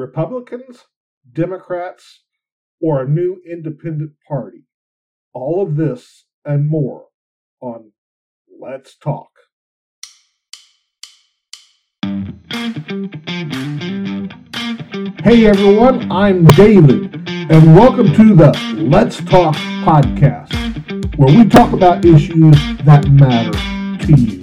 Republicans, Democrats, or a new independent party? All of this and more on Let's Talk. Hey everyone, I'm David, and welcome to the Let's Talk podcast, where we talk about issues that matter to you.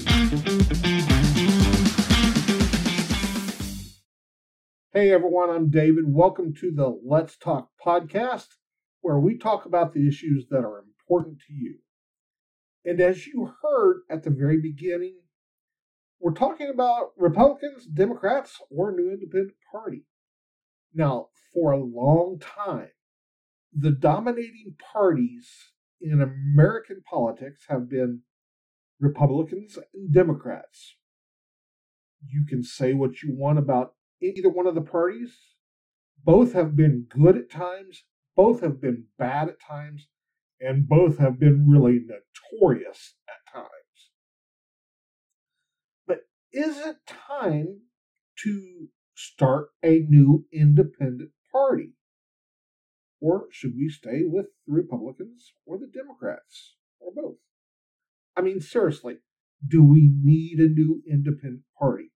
Hey everyone, I'm David. Welcome to the Let's Talk podcast, where we talk about the issues that are important to you. And as you heard at the very beginning, we're talking about Republicans, Democrats, or new independent party. Now, for a long time, the dominating parties in American politics have been Republicans and Democrats. You can say what you want about either one of the parties. Both have been good at times, both have been bad at times, and both have been really notorious at times. But is it time to start a new independent party? Or should we stay with the Republicans or the Democrats or both? I mean, seriously, do we need a new independent party?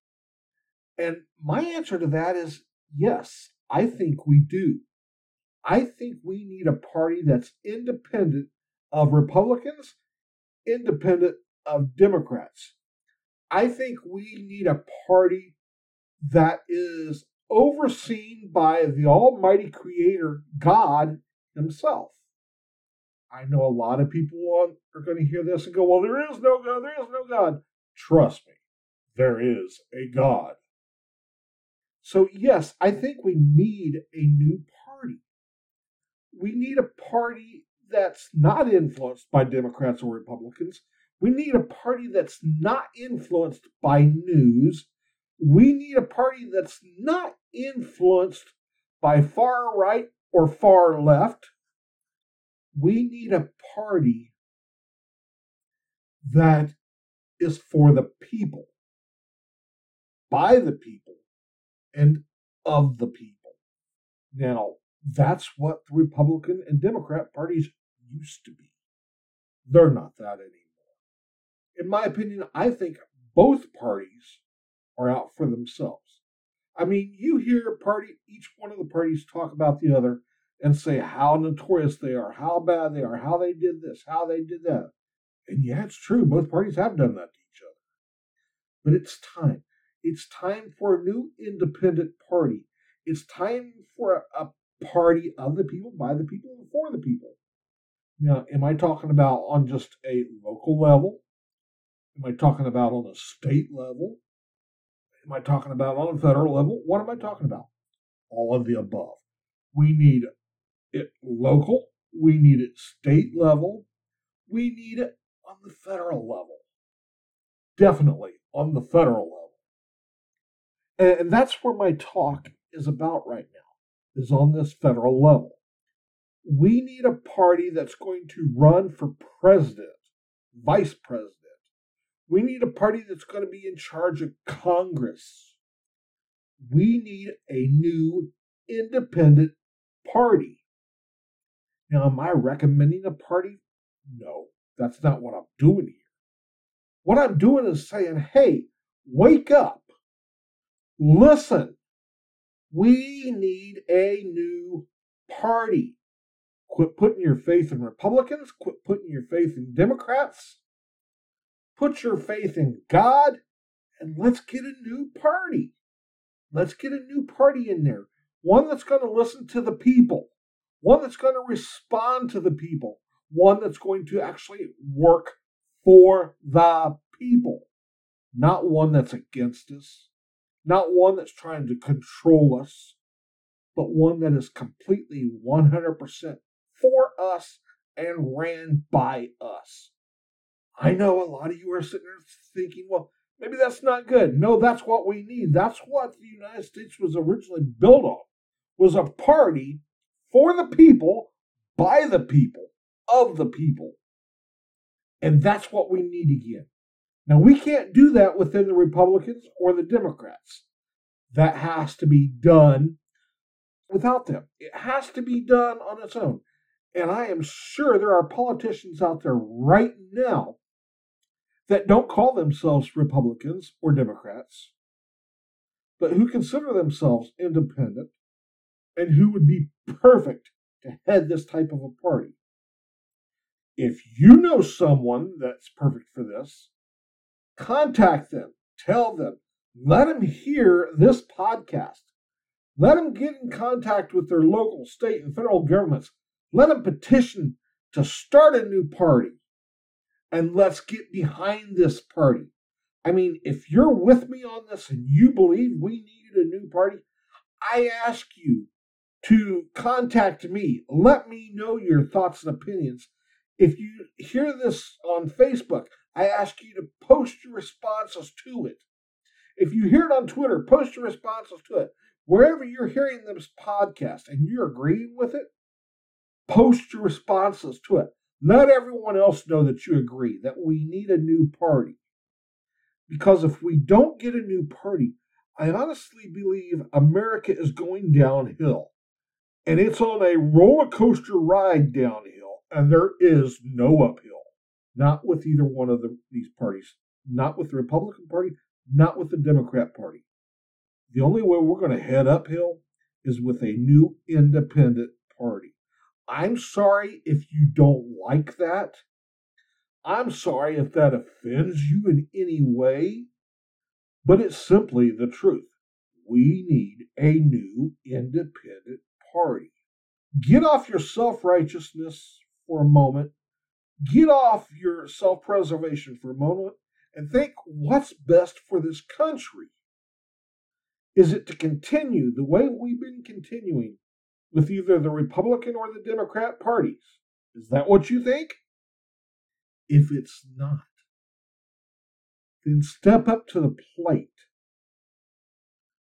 And my answer to that is yes, I think we do. I think we need a party that's independent of Republicans, independent of Democrats. I think we need a party that is overseen by the Almighty Creator, God Himself. I know a lot of people are going to hear this and go, Well, there is no God, there is no God. Trust me, there is a God. So, yes, I think we need a new party. We need a party that's not influenced by Democrats or Republicans. We need a party that's not influenced by news. We need a party that's not influenced by far right or far left. We need a party that is for the people, by the people, and of the people. Now, that's what the Republican and Democrat parties used to be. They're not that anymore. In my opinion, I think both parties are out for themselves. I mean, you hear party each one of the parties talk about the other and say how notorious they are, how bad they are, how they did this, how they did that. And yeah, it's true, both parties have done that to each other. But it's time. It's time for a new independent party. It's time for a, party of the people, by the people, and for the people. Now, am I talking about on just a local level? Am I talking about on a state level? Am I talking about on a federal level? What am I talking about? All of the above. We need it local. We need it state level. We need it on the federal level. Definitely on the federal level. And that's where my talk is about right now, is on this federal level. We need a party that's going to run for president, vice president. We need a party that's going to be in charge of Congress. We need a new independent party. Now, am I recommending a party? No, that's not what I'm doing here. What I'm doing is saying, hey, wake up. Listen, we need a new party. Quit putting your faith in Republicans, quit putting your faith in Democrats. Put your faith in God, and let's get a new party. Let's get a new party in there. One that's going to listen to the people one that's going to respond to the people, one that's going to actually work for the people, not one that's against us, not one that's trying to control us, but one that is completely 100% for us and ran by us. I know a lot of you are sitting there thinking, well, maybe that's not good. No, that's what we need. That's what the United States was originally built on. Was a party for the people, by the people, of the people. And that's what we need again. Now, we can't do that within the Republicans or the Democrats. That has to be done without them. It has to be done on its own. And I am sure there are politicians out there right now that don't call themselves Republicans or Democrats, but who consider themselves independent and who would be perfect to head this type of a party. If you know someone that's perfect for this, contact them, tell them, let them hear this podcast. Let them get in contact with their local, state, and federal governments. Let them petition to start a new party. And let's get behind this party. I mean, if you're with me on this and you believe we need a new party, I ask you to contact me. Let me know your thoughts and opinions. If you hear this on Facebook, I ask you to post your responses to it. If you hear it on Twitter, post your responses to it. Wherever you're hearing this podcast and you're agreeing with it, post your responses to it. Let everyone else know that you agree that we need a new party. Because if we don't get a new party, I honestly believe America is going downhill. And it's on a roller coaster ride downhill, and there is no uphill. Not with either one of the, these parties. Not with the Republican Party, not with the Democrat Party. The only way we're going to head uphill is with a new independent party. I'm sorry if you don't like that. I'm sorry if that offends you in any way, but it's simply the truth. We need a new independent party. Get off your self righteousness for a moment. Get off your self preservation for a moment and think what's best for this country. Is it to continue the way we've been continuing with either the Republican or the Democrat parties? Is that what you think? If it's not, then step up to the plate.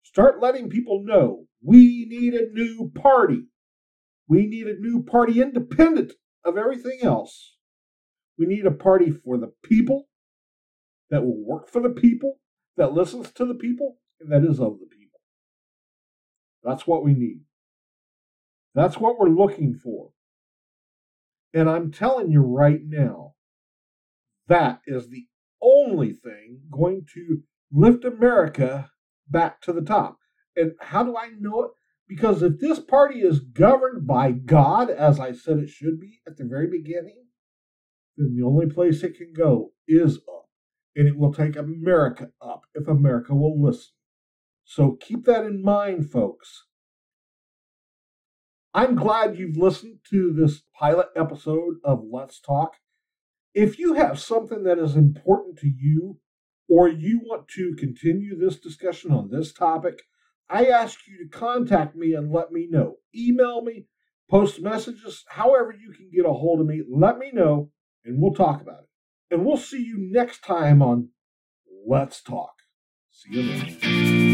Start letting people know we need a new party. We need a new party independent of everything else. We need a party for the people that will work for the people, that listens to the people, and that is of the people. That's what we need. That's what we're looking for. And I'm telling you right now, that is the only thing going to lift America back to the top. And how do I know it? Because if this party is governed by God, as I said it should be at the very beginning, then the only place it can go is up. And it will take America up if America will listen. So keep that in mind, folks. I'm glad you've listened to this pilot episode of Let's Talk. If you have something that is important to you, or you want to continue this discussion on this topic, I ask you to contact me and let me know. Email me, post messages, however you can get a hold of me, let me know, and we'll talk about it. And we'll see you next time on Let's Talk. See you then.